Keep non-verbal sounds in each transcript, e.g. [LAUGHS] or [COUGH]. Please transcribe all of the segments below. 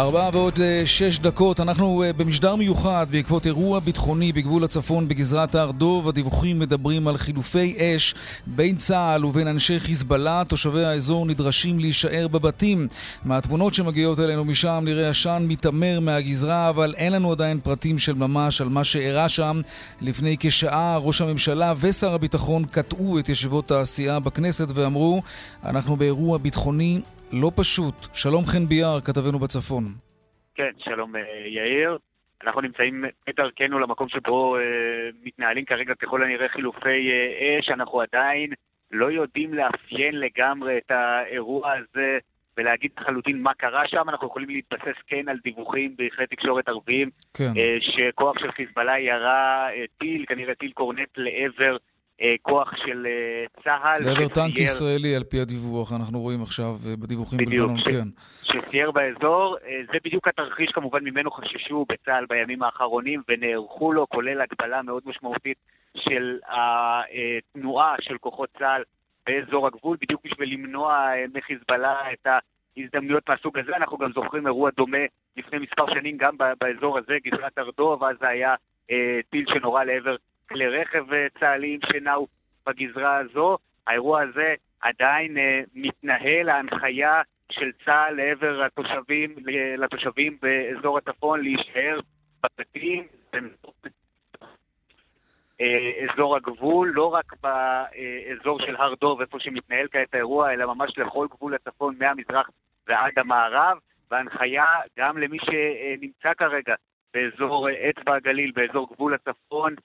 ארבעה ועוד אה, שש דקות, אנחנו אה, במשדר מיוחד בעקבות אירוע ביטחוני בגבול הצפון בגזרת הר דוב. הדיווחים מדברים על חילופי אש בין צה"ל ובין אנשי חיזבאללה. תושבי האזור נדרשים להישאר בבתים. מהתמונות שמגיעות אלינו משם נראה עשן מתעמר מהגזרה, אבל אין לנו עדיין פרטים של ממש על מה שאירע שם. לפני כשעה ראש הממשלה ושר הביטחון קטעו את ישיבות העשייה בכנסת ואמרו, אנחנו באירוע ביטחוני לא פשוט. שלום חן ביאר, כתבנו בצפון. כן, שלום אה, יאיר. אנחנו נמצאים בדרכנו למקום שבו אה, מתנהלים כרגע ככל הנראה חילופי אה, אש. אנחנו עדיין לא יודעים לאפיין לגמרי את האירוע הזה ולהגיד לחלוטין מה קרה שם. אנחנו יכולים להתבסס כן על דיווחים בכלי תקשורת ערביים, כן. אה, שכוח של חיזבאללה ירה אה, טיל, כנראה טיל קורנט לעבר כוח של אה, צה"ל. לעבר טנק ישראלי על פי הדיווח, אנחנו רואים עכשיו אה, בדיווחים בלבנון, כן. שסייר באזור, זה בדיוק התרחיש כמובן ממנו חששו בצה"ל בימים האחרונים ונערכו לו, כולל הגבלה מאוד משמעותית של התנועה של כוחות צה"ל באזור הגבול, בדיוק בשביל למנוע מחיזבאללה את ההזדמנויות מהסוג הזה. אנחנו גם זוכרים אירוע דומה לפני מספר שנים גם באזור הזה, גזרת ארדו, ואז זה היה טיל שנורה לעבר כלי רכב אה, צה"ליים שנעו בגזרה הזו. האירוע הזה עדיין uh, מתנהל, ההנחיה של צה"ל לעבר התושבים, לתושבים באזור הצפון להישאר בבתים, אה, אזור הגבול, לא רק באזור של הר דוב, איפה שמתנהל כעת האירוע, אלא ממש לכל גבול הצפון, מהמזרח ועד המערב, וההנחיה גם למי שנמצא כרגע באזור אצבע הגליל, באזור גבול הצפון, אה,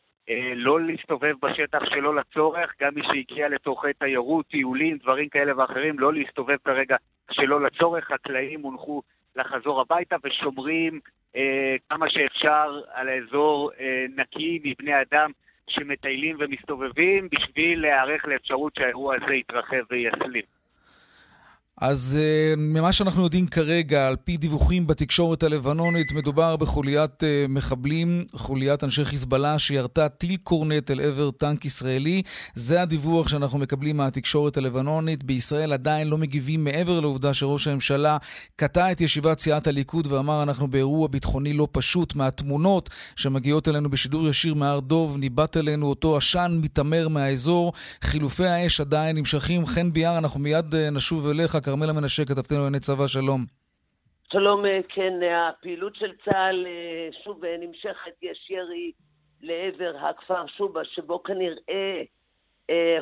לא להסתובב בשטח שלא לצורך, גם מי שהגיע לתוכי תיירות, טיולים, דברים כאלה ואחרים, לא להסתובב כרגע שלא לצורך. חקלאים הונחו לחזור הביתה ושומרים אה, כמה שאפשר על האזור אה, נקי מבני אדם שמטיילים ומסתובבים בשביל להיערך לאפשרות שהאירוע הזה יתרחב ויסלים. אז uh, ממה שאנחנו יודעים כרגע, על פי דיווחים בתקשורת הלבנונית, מדובר בחוליית uh, מחבלים, חוליית אנשי חיזבאללה שירתה טיל קורנט אל עבר טנק ישראלי. זה הדיווח שאנחנו מקבלים מהתקשורת הלבנונית. בישראל עדיין לא מגיבים מעבר לעובדה שראש הממשלה קטע את ישיבת סיעת הליכוד ואמר אנחנו באירוע ביטחוני לא פשוט. מהתמונות שמגיעות אלינו בשידור ישיר מהר דוב, ניבט אלינו אותו עשן מתעמר מהאזור. חילופי האש עדיין נמשכים. חן ביאר, אנחנו מיד uh, נשוב אליך. כרמלה מנשה, כתבתנו לענייני צבא, שלום. שלום, אה, כן, הפעילות של צה"ל אה, שוב אה, נמשכת, יש ירי לעבר הכפר שובה, שבו כנראה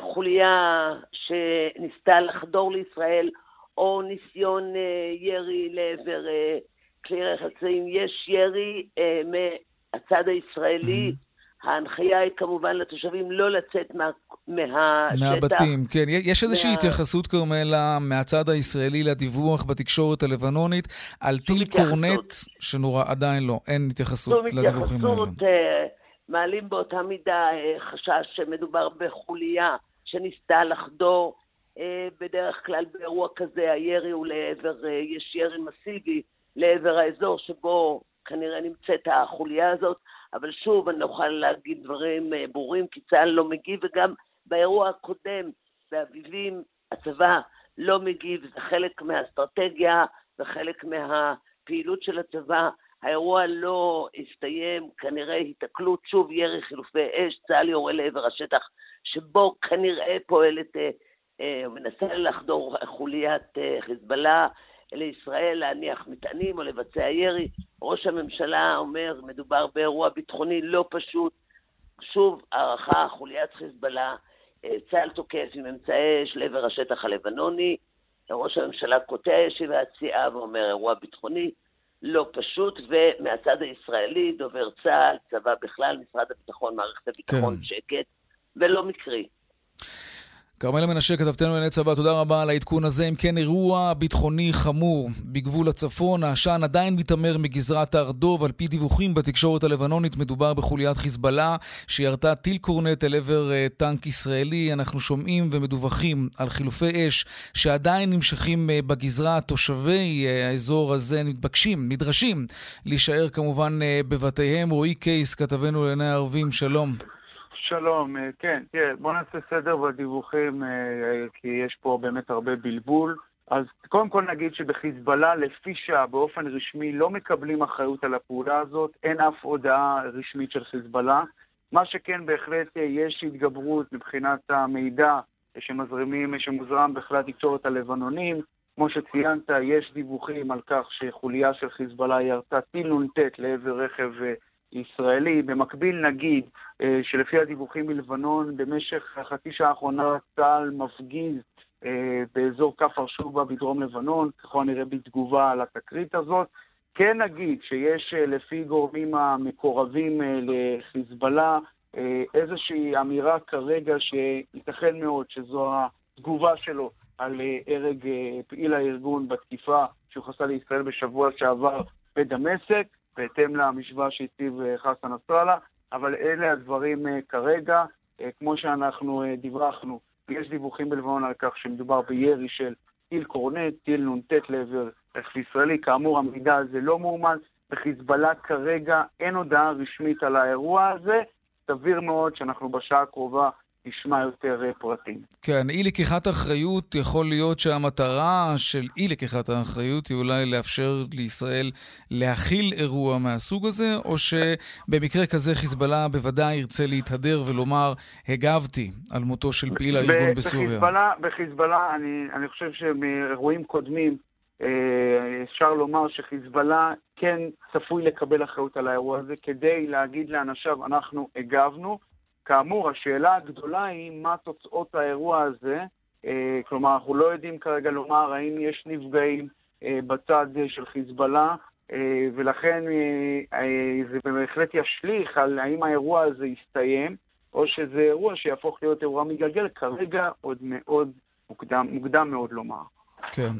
חוליה שניסתה לחדור לישראל, או ניסיון ירי לעבר כלי רכב צבאיים. יש ירי מהצד הישראלי, mm-hmm. ההנחיה היא כמובן לתושבים לא לצאת מה, מהשטח. מהבתים, כן. יש איזושהי מה... התייחסות, כרמלה, מהצד הישראלי לדיווח בתקשורת הלבנונית על טיל קורנט, שנורא, עדיין לא, אין התייחסות לדיווחים האלה. שום התייחסות, אה, מעלים באותה מידה אה, חשש שמדובר בחוליה שניסתה לחדור. אה, בדרך כלל באירוע כזה הירי הוא לעבר, יש ירי מסיבי לעבר האזור שבו כנראה נמצאת החוליה הזאת. אבל שוב, אני לא אוכל להגיד דברים אה, ברורים, כי צה"ל לא מגיב, וגם באירוע הקודם, באביבים, הצבא לא מגיב, זה חלק מהאסטרטגיה, זה חלק מהפעילות של הצבא. האירוע לא הסתיים, כנראה היתקלות, שוב ירי חילופי אש, צה"ל יורה לעבר השטח שבו כנראה פועלת, אה, אה, מנסה לחדור חוליית אה, חיזבאללה לישראל, להניח מטענים או לבצע ירי. ראש הממשלה אומר, מדובר באירוע ביטחוני לא פשוט. שוב, הערכה, חוליית חיזבאללה, אה, צה"ל תוקף עם אמצעי אש לעבר השטח הלבנוני. ראש הממשלה קוטע ישיבת סיעה ואומר אירוע ביטחוני לא פשוט, ומהצד הישראלי, דובר צה"ל, צבא בכלל, משרד הביטחון, מערכת הביטחון, כן. שקט, ולא מקרי. כרמלה מנשה, כתבתנו לענייני צבא, תודה רבה על העדכון הזה. אם כן, אירוע ביטחוני חמור בגבול הצפון. העשן עדיין מתעמר מגזרת הר דוב. על פי דיווחים בתקשורת הלבנונית, מדובר בחוליית חיזבאללה שירתה טיל קורנט אל עבר uh, טנק ישראלי. אנחנו שומעים ומדווחים על חילופי אש שעדיין נמשכים uh, בגזרה. תושבי uh, האזור הזה מתבקשים, נדרשים, להישאר כמובן בבתיהם. רועי קייס, כתבנו לענייני ערבים, שלום. שלום, אה, כן, תראה, בוא נעשה סדר בדיווחים, אה, כי יש פה באמת הרבה בלבול. אז קודם כל נגיד שבחיזבאללה, לפי שעה, באופן רשמי, לא מקבלים אחריות על הפעולה הזאת, אין אף הודעה רשמית של חיזבאללה. מה שכן, בהחלט אה, יש התגברות מבחינת המידע שמזרימים, שמוזרם בכלי התקשורת הלבנונים. כמו שציינת, יש דיווחים על כך שחוליה של חיזבאללה ירתה טיל נ"ט לעבר רכב ישראלי. במקביל נגיד אה, שלפי הדיווחים מלבנון, במשך החצי שעה האחרונה צה"ל מפגיז אה, באזור כפר שובה בדרום לבנון, ככל הנראה בתגובה על התקרית הזאת. כן נגיד שיש אה, לפי גורמים המקורבים לחיזבאללה איזושהי אמירה כרגע שייתכן מאוד שזו התגובה שלו על הרג פעיל הארגון בתקיפה שיוחסה לישראל בשבוע שעבר בדמשק. בהתאם למשוואה שהציב אה, חסן נסראללה, אבל אלה הדברים אה, כרגע. אה, כמו שאנחנו דיווחנו, יש דיווחים בלבנון על כך שמדובר בירי של טיל קורנט, טיל נ"ט לעבר רכב ישראלי. כאמור, המידע הזה לא מאומן. בחיזבאללה כרגע אין הודעה רשמית על האירוע הזה. סביר מאוד שאנחנו בשעה הקרובה נשמע יותר אה, פרטים. כן, אי לקיחת אחריות, יכול להיות שהמטרה של אי לקיחת האחריות היא אולי לאפשר לישראל להכיל אירוע מהסוג הזה, או שבמקרה כזה חיזבאללה בוודאי ירצה להתהדר ולומר, הגבתי על מותו של פעיל הארגון בסוריה. בחיזבאללה, בחיזבאללה אני, אני חושב שמאירועים קודמים, אה, אפשר לומר שחיזבאללה כן צפוי לקבל אחריות על האירוע הזה, כדי להגיד לאנשיו, אנחנו הגבנו. כאמור, השאלה הגדולה היא מה תוצאות האירוע הזה. אה, כלומר, אנחנו לא יודעים כרגע לומר האם יש נפגעים אה, בצד של חיזבאללה, אה, ולכן זה בהחלט ישליך על האם האירוע הזה יסתיים, או שזה אירוע שיהפוך להיות אירוע מגלגל, כרגע עוד מאוד מוקדם, מוקדם מאוד לומר. כן.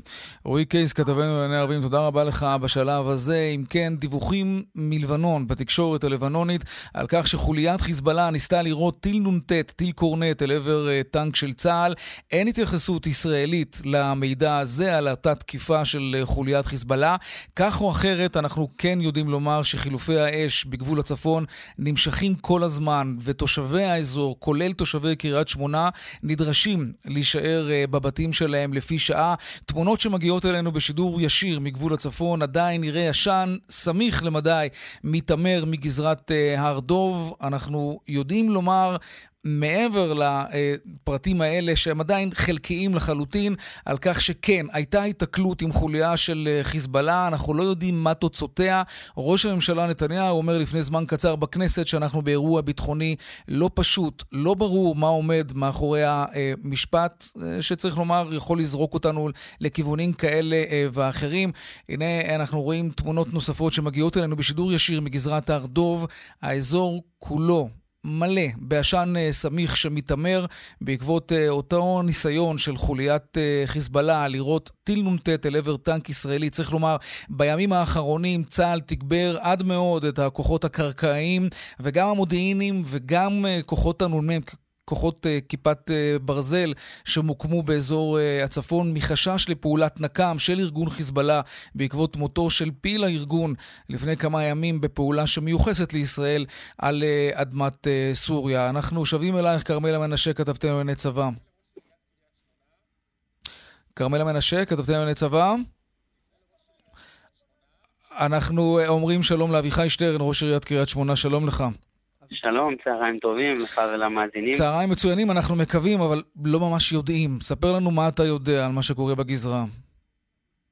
רועי קייס, כתבנו לענייני ערבים, תודה רבה לך בשלב הזה. אם כן, דיווחים מלבנון בתקשורת הלבנונית על כך שחוליית חיזבאללה ניסתה לירות טיל נ"ט, טיל קורנט, אל עבר uh, טנק של צה"ל. אין התייחסות ישראלית למידע הזה, על אותה תקיפה של uh, חוליית חיזבאללה. כך או אחרת, אנחנו כן יודעים לומר שחילופי האש בגבול הצפון נמשכים כל הזמן, ותושבי האזור, כולל תושבי קריית שמונה, נדרשים להישאר uh, בבתים שלהם לפי שעה. תמונות שמגיעות אלינו בשידור ישיר מגבול הצפון, עדיין נראה עשן סמיך למדי מתעמר מגזרת uh, הר דוב. אנחנו יודעים לומר מעבר לפרטים האלה, שהם עדיין חלקיים לחלוטין, על כך שכן, הייתה היתקלות עם חוליה של אה, חיזבאללה, אנחנו לא יודעים מה תוצאותיה. ראש הממשלה נתניהו אומר לפני זמן קצר בכנסת שאנחנו באירוע ביטחוני לא פשוט, לא ברור מה עומד מאחורי המשפט, אה, שצריך לומר, יכול לזרוק אותנו לכיוונים כאלה אה, ואחרים. הנה, אנחנו רואים תמונות נוספות שמגיעות אלינו בשידור ישיר מגזרת הר דוב. האזור כולו מלא בעשן אה, סמיך שמתעמר בעקבות אה, אותו ניסיון של חוליית אה, חיזבאללה לירות טיל נ"ט אל עבר טנק ישראלי. צריך לומר, בימים האחרונים צה"ל תגבר עד מאוד את הכוחות הקרקעיים וגם המודיעיניים וגם כוחות הנ"מ, כוחות uh, כיפת uh, ברזל שמוקמו באזור uh, הצפון מחשש לפעולת נקם של ארגון חיזבאללה בעקבות מותו של פעיל הארגון לפני כמה ימים בפעולה שמיוחסת לישראל על uh, אדמת uh, סוריה. אנחנו שבים אלייך, כרמלה מנשה, כתבתנו לענייני צבא. כרמלה מנשה, כתבתנו לענייני צבא. אנחנו אומרים שלום לאביחי שטרן, ראש עיריית קריית שמונה, שלום לך. שלום, צהריים טובים לך ולמאזינים. צהריים מצוינים, אנחנו מקווים, אבל לא ממש יודעים. ספר לנו מה אתה יודע על מה שקורה בגזרה.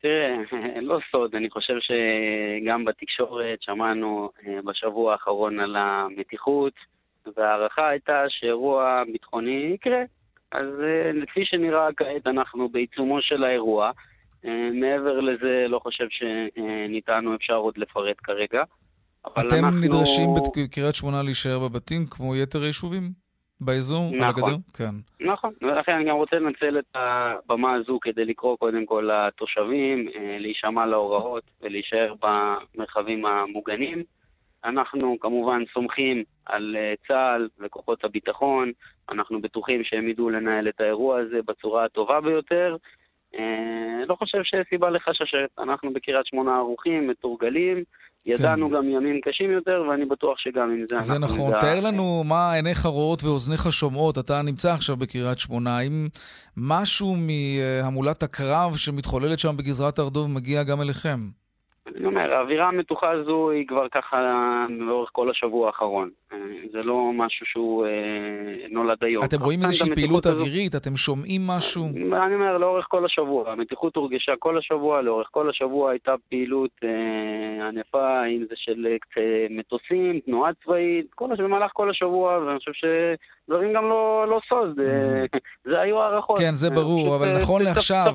תראה, [LAUGHS] לא סוד, אני חושב שגם בתקשורת שמענו אה, בשבוע האחרון על המתיחות, וההערכה הייתה שאירוע ביטחוני יקרה. אז אה, לפי שנראה כעת אנחנו בעיצומו של האירוע. אה, מעבר לזה, לא חושב שניתן או אפשר עוד לפרט כרגע. אתם אנחנו... נדרשים בקריית שמונה להישאר בבתים כמו יתר היישובים? באזור, נכון. על הגדר? כן. נכון, ולכן אני גם רוצה לנצל את הבמה הזו כדי לקרוא קודם כל לתושבים, אה, להישמע להוראות ולהישאר במרחבים המוגנים. אנחנו כמובן סומכים על אה, צה"ל וכוחות הביטחון, אנחנו בטוחים שהם ידעו לנהל את האירוע הזה בצורה הטובה ביותר. אה, לא חושב שיש סיבה לחששת, אנחנו בקריית שמונה ערוכים, מתורגלים, ידענו גם ימים קשים יותר, ואני בטוח שגם עם זה זה אנחנו נכון. נדע- תאר לנו מה עיניך רואות ואוזניך שומעות. אתה נמצא עכשיו בקריית שמונה. האם משהו מהמולת הקרב שמתחוללת שם בגזרת הר דב מגיע גם אליכם? אני אומר, האווירה המתוחה הזו היא כבר ככה לאורך כל השבוע האחרון. זה לא משהו שהוא אה, נולד היום. אתם רואים איזושהי פעילות אווירית? אתם שומעים משהו? אני אומר, לאורך כל השבוע. המתיחות הורגשה כל השבוע, לאורך כל השבוע הייתה פעילות אה, ענפה, אם זה של אה, מטוסים, תנועה צבאית. במהלך כל השבוע, ואני חושב שדברים גם לא, לא סוד. אה, זה היו הערכות. כן, זה ברור, אבל נכון לעכשיו.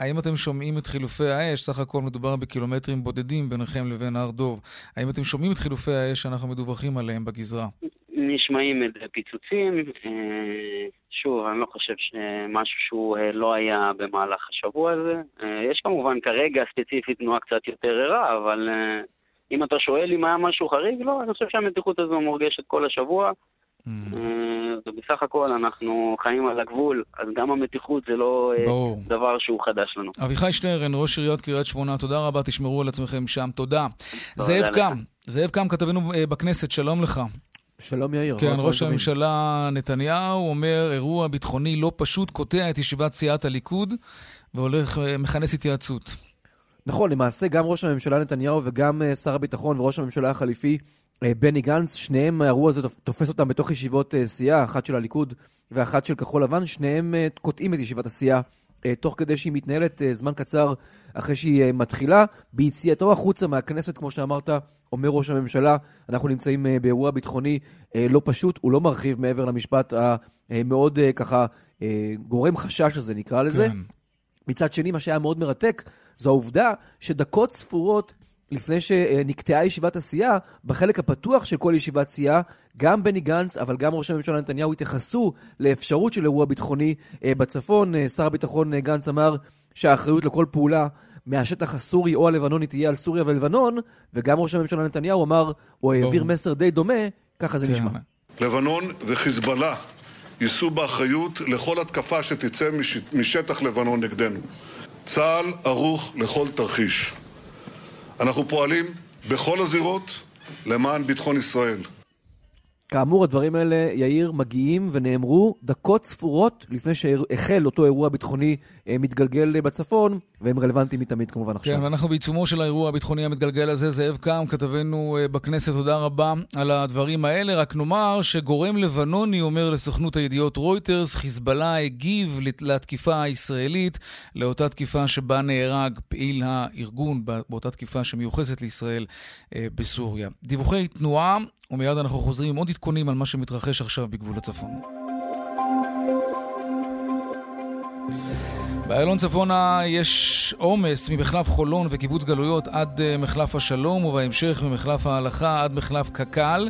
האם אתם שומעים את חילופי האש? סך הכל מדובר בקילומטרים בודדים ביניכם לבין הר דב. האם אתם שומעים את חילופי האש שאנחנו מדווחים עליהם בגזרה? נשמעים פיצוצים. אה, שוב, אני לא חושב שמשהו שהוא אה, לא היה במהלך השבוע הזה. אה, יש כמובן כרגע ספציפית תנועה קצת יותר ערה, אבל אם אתה שואל אם היה משהו חריג, לא, אני חושב שהמתיחות הזו מורגשת כל השבוע. Mm, אה, ובסך הכל אנחנו חיים על הגבול, אז גם המתיחות זה לא אה, ברור. דבר שהוא חדש לנו. אביחי שטרן, ראש עיריית קריית שמונה, תודה רבה, תשמרו על עצמכם שם, תודה. זאב. קם, זאב קם, כתבנו אה, בכנסת, שלום לך. שלום יאיר. כן, ראש הממשלה נתניהו אומר, אירוע ביטחוני לא פשוט קוטע את ישיבת סיעת הליכוד והולך, מכנס התייעצות. נכון, למעשה גם ראש הממשלה נתניהו וגם שר הביטחון וראש הממשלה החליפי בני גנץ, שניהם, האירוע הזה תופ- תופס אותם בתוך ישיבות אה, סיעה, אחת של הליכוד ואחת של כחול לבן, שניהם אה, קוטעים את ישיבת הסיעה אה, תוך כדי שהיא מתנהלת אה, זמן קצר אחרי שהיא אה, מתחילה. ביציאתו החוצה מהכנסת, כמו שאמרת, אומר ראש הממשלה, אנחנו נמצאים אה, באירוע ביטחוני אה, לא פשוט, הוא לא מרחיב מעבר למשפט המאוד אה, ככה אה, גורם חשש הזה, נקרא לזה. כן. מצד שני, מה שהיה מאוד מרתק, זו העובדה שדקות ספורות לפני שנקטעה ישיבת הסיעה, בחלק הפתוח של כל ישיבת סיעה, גם בני גנץ, אבל גם ראש הממשלה נתניהו התייחסו לאפשרות של אירוע ביטחוני אה, בצפון. אה, שר הביטחון אה, גנץ אמר שהאחריות לכל פעולה מהשטח הסורי או הלבנוני תהיה על סוריה ולבנון, וגם ראש הממשלה נתניהו אמר, או העביר. מסר די דומה, ככה זה כן. נשמע. לבנון וחיזבאללה יישאו באחריות לכל התקפה שתצא מש... משטח לבנון נגדנו. צה"ל ערוך לכל תרחיש. אנחנו פועלים בכל הזירות למען ביטחון ישראל. כאמור, הדברים האלה, יאיר, מגיעים ונאמרו דקות ספורות לפני שהחל אותו אירוע ביטחוני אה, מתגלגל בצפון, והם רלוונטיים מתמיד כמובן עכשיו. כן, ואנחנו בעיצומו של האירוע הביטחוני המתגלגל הזה. זאב קם, כתבנו אה, בכנסת, תודה רבה על הדברים האלה. רק נאמר שגורם לבנוני אומר לסוכנות הידיעות רויטרס, חיזבאללה הגיב לת- לתקיפה הישראלית, לאותה תקיפה שבה נהרג פעיל הארגון, בא- באותה תקיפה שמיוחסת לישראל אה, בסוריה. דיווחי תנועה, ומיד אנחנו חוזרים עם עוד עדכונים על מה שמתרחש עכשיו בגבול הצפון. באיילון צפונה יש עומס ממחלף חולון וקיבוץ גלויות עד אה, מחלף השלום, ובהמשך ממחלף ההלכה עד מחלף קק"ל.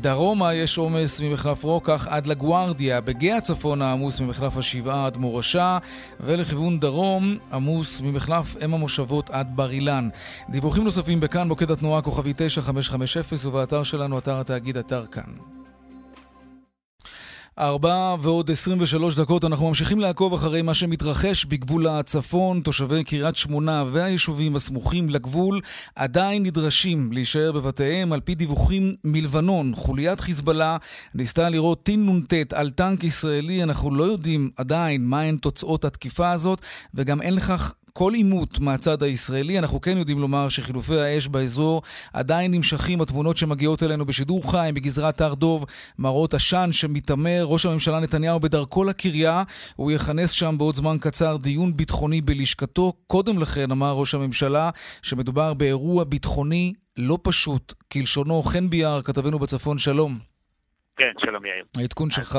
דרומה יש עומס ממחלף רוקח עד לגוארדיה. בגאה צפונה עמוס ממחלף השבעה עד מורשה, ולכיוון דרום עמוס ממחלף אם המושבות עד בר אילן. דיווחים נוספים בכאן מוקד התנועה כוכבי 9550 ובאתר שלנו, אתר התאגיד, אתר כאן. ארבע ועוד 23 דקות אנחנו ממשיכים לעקוב אחרי מה שמתרחש בגבול הצפון. תושבי קריית שמונה והיישובים הסמוכים לגבול עדיין נדרשים להישאר בבתיהם. על פי דיווחים מלבנון, חוליית חיזבאללה ניסתה לירות טיל נ"ט על טנק ישראלי. אנחנו לא יודעים עדיין מהן תוצאות התקיפה הזאת, וגם אין לכך כל עימות מהצד הישראלי. אנחנו כן יודעים לומר שחילופי האש באזור עדיין נמשכים. התמונות שמגיעות אלינו בשידור חי בגזרת הר דוב מראות עשן שמתעמר. ראש הממשלה נתניהו בדרכו לקריה, הוא יכנס שם בעוד זמן קצר דיון ביטחוני בלשכתו. קודם לכן אמר ראש הממשלה שמדובר באירוע ביטחוני לא פשוט, כלשונו חן ביאר, כתבנו בצפון, שלום. כן, שלום יאיר. העדכון שלך.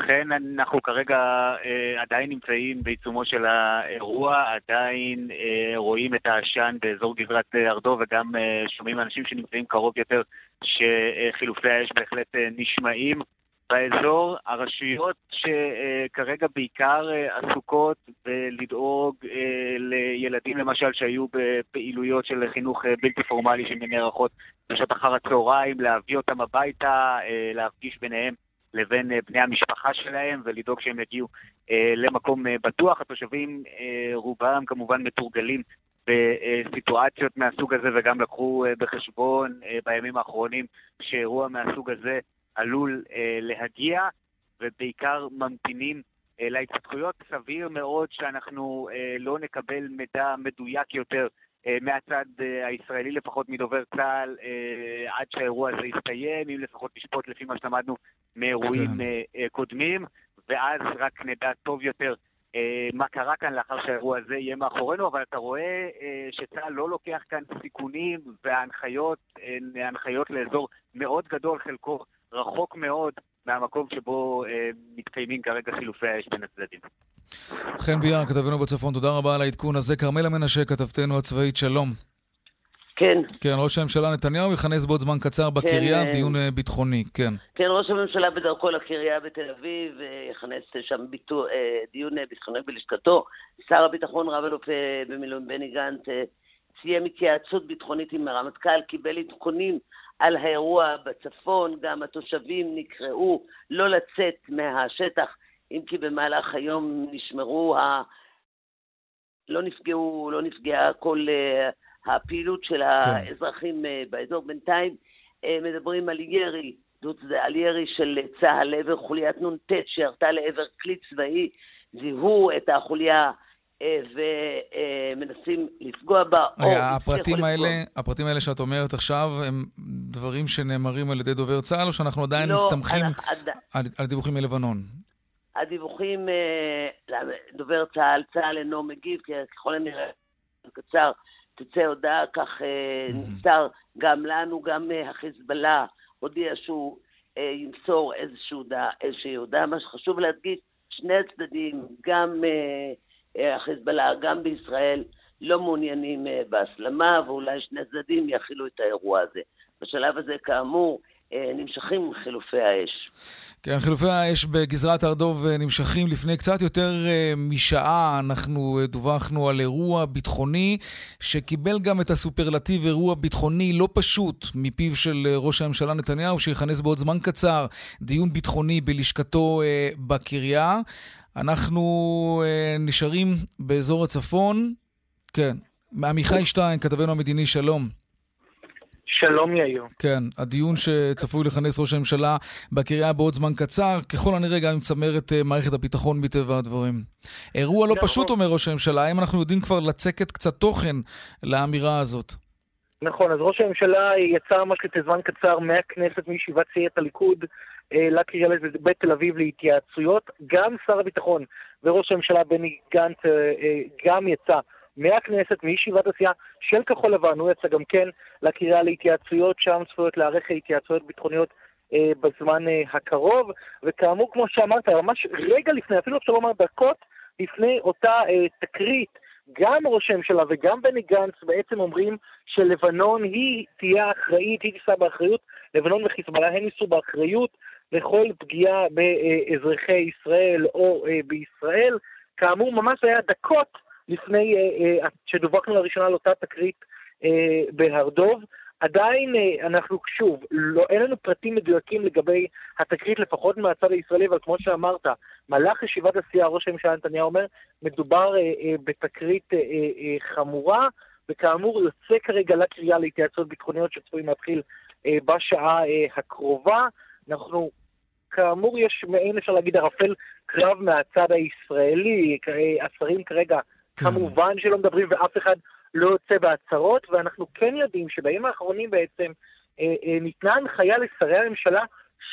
אכן, אנחנו כרגע אה, עדיין נמצאים בעיצומו של האירוע, עדיין אה, רואים את העשן באזור גזרת אה, ארדו וגם אה, שומעים אנשים שנמצאים קרוב יותר שחילופי האש בהחלט אה, נשמעים. באזור, הרשויות שכרגע בעיקר אה, עסוקות בלדאוג אה, לילדים למשל שהיו בפעילויות של חינוך אה, בלתי פורמלי שנערכות בשעות אחר הצהריים, להביא אותם הביתה, להפגיש ביניהם לבין בני המשפחה שלהם ולדאוג שהם יגיעו למקום בטוח. התושבים רובם כמובן מתורגלים בסיטואציות מהסוג הזה וגם לקחו בחשבון בימים האחרונים שאירוע מהסוג הזה עלול אה, להגיע, ובעיקר ממתינים אה, להתפתחויות. סביר מאוד שאנחנו אה, לא נקבל מידע מדויק יותר אה, מהצד אה, הישראלי, לפחות מדובר צה"ל, אה, עד שהאירוע הזה יסתיים, אם לפחות נשפוט לפי מה שלמדנו מאירועים כן. אה, אה, קודמים, ואז רק נדע טוב יותר אה, מה קרה כאן לאחר שהאירוע הזה יהיה מאחורינו, אבל אתה רואה אה, שצה"ל לא לוקח כאן סיכונים, וההנחיות הן הנחיות לאזור מאוד גדול, חלקו רחוק מאוד מהמקום שבו אה, מתקיימים כרגע חילופי האש בין הצדדים. חן ביאר, כתבנו בצפון, תודה רבה על העדכון הזה. כרמלה מנשה, כתבתנו הצבאית, שלום. כן. כן, ראש הממשלה נתניהו יכנס בעוד זמן קצר בקריה, כן, דיון אה, ביטחוני, כן. כן, ראש הממשלה בדרכו לקריה בתל אביב, אה, יכנס שם ביטו, דיון ביטחוני בלשכתו. שר הביטחון רב אלוף במילואים בני גנץ סיים התייעצות ביטחונית עם הרמטכ"ל, קיבל עדכונים על האירוע בצפון, גם התושבים נקראו לא לצאת מהשטח, אם כי במהלך היום נשמרו, ה... לא נפגעו, לא נפגעה כל uh, הפעילות של כן. האזרחים uh, באזור. בינתיים uh, מדברים על ירי, על ירי של צה"ל לעבר חוליית נ"ט שירתה לעבר כלי צבאי, זיהו את החוליה ומנסים לפגוע בה, או הפרטים האלה, הפרטים האלה שאת אומרת עכשיו, הם דברים שנאמרים על ידי דובר צה"ל, או שאנחנו עדיין לא, מסתמכים. על, על דיווחים מלבנון? הדיווחים, אה, דובר צה"ל, צה"ל אינו מגיב, כי ככל הנראה, קצר, תצא הודעה, כך אה, נמסר גם לנו, גם החיזבאללה הודיע שהוא ימסור איזושהי הודעה. מה שחשוב להדגיש, שני הצדדים, גם... החיזבאללה, גם בישראל, לא מעוניינים אה, בהסלמה, ואולי שני צדדים יכילו את האירוע הזה. בשלב הזה, כאמור, אה, נמשכים חילופי האש. כן, חילופי האש בגזרת הר דוב אה, נמשכים לפני קצת יותר משעה. אנחנו דווחנו על אירוע ביטחוני שקיבל גם את הסופרלטיב אירוע ביטחוני לא פשוט מפיו של ראש הממשלה נתניהו, שיכנס בעוד זמן קצר דיון ביטחוני בלשכתו בקריה. אנחנו נשארים באזור הצפון. כן. עמיחי שטיין, כתבנו המדיני, שלום. שלום יאיר. כן, הדיון שצפוי לכנס ראש הממשלה בקריאה בעוד זמן קצר, ככל הנראה גם עם צמרת uh, מערכת הביטחון מטבע הדברים. אירוע לא נכון. פשוט, אומר ראש הממשלה, האם אנחנו יודעים כבר לצקת קצת תוכן לאמירה הזאת? נכון, אז ראש הממשלה יצא ממש לפני זמן קצר מהכנסת, מישיבת סיעת הליכוד, אה, לקריה לבית תל אביב להתייעצויות. גם שר הביטחון וראש הממשלה בני גנץ אה, אה, גם יצא מהכנסת, מישיבת הסיעה של כחול לבן, הוא יצא גם כן לקריה להתייעצויות, שם צפויות להיערך התייעצויות ביטחוניות בזמן הקרוב, וכאמור, כמו שאמרת, ממש רגע לפני, אפילו אפשר לומר דקות לפני אותה תקרית גם ראש הממשלה וגם בני גנץ בעצם אומרים שלבנון היא תהיה אחראית, היא תישא באחריות, לבנון וחיזבאללה הם יישאו באחריות לכל פגיעה באזרחי ישראל או אה, בישראל. כאמור, ממש היה דקות לפני אה, אה, שדווחנו לראשונה על אותה תקרית בהר דוב. עדיין אנחנו, שוב, לא, אין לנו פרטים מדויקים לגבי התקרית, לפחות מהצד הישראלי, אבל כמו שאמרת, מהלך ישיבת הסיעה, ראש הממשלה נתניהו אומר, מדובר בתקרית חמורה, וכאמור יוצא כרגע לקריאה להתייעצות ביטחוניות שצפויים להתחיל בשעה הקרובה. אנחנו, כאמור, יש מעין, אפשר להגיד, ערפל קרב מהצד הישראלי. השרים כרגע, כן. כמובן שלא מדברים ואף אחד לא יוצא בהצהרות, ואנחנו כן יודעים שבימים האחרונים בעצם אה, אה, ניתנה הנחיה לשרי הממשלה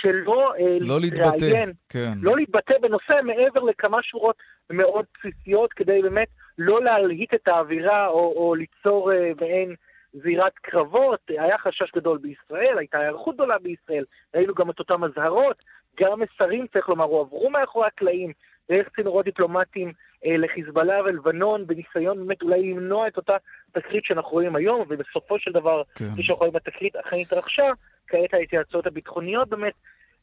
שלא אה, לא להתבטא, כן. לא להתבטא בנושא מעבר לכמה שורות מאוד בסיסיות, כדי באמת לא להלהיט את האווירה או, או ליצור אה, מעין זירת קרבות, היה חשש גדול בישראל, הייתה היערכות גדולה בישראל, ראינו גם את אותן אזהרות, גם מסרים, צריך לומר, הועברו מאחורי הקלעים דרך צינורות דיפלומטיים לחיזבאללה ולבנון, בניסיון באמת אולי למנוע את אותה תקרית שאנחנו רואים היום, ובסופו של דבר, כן. כפי שאנחנו רואים בתקרית, אכן התרחשה, כעת ההתייעצויות הביטחוניות באמת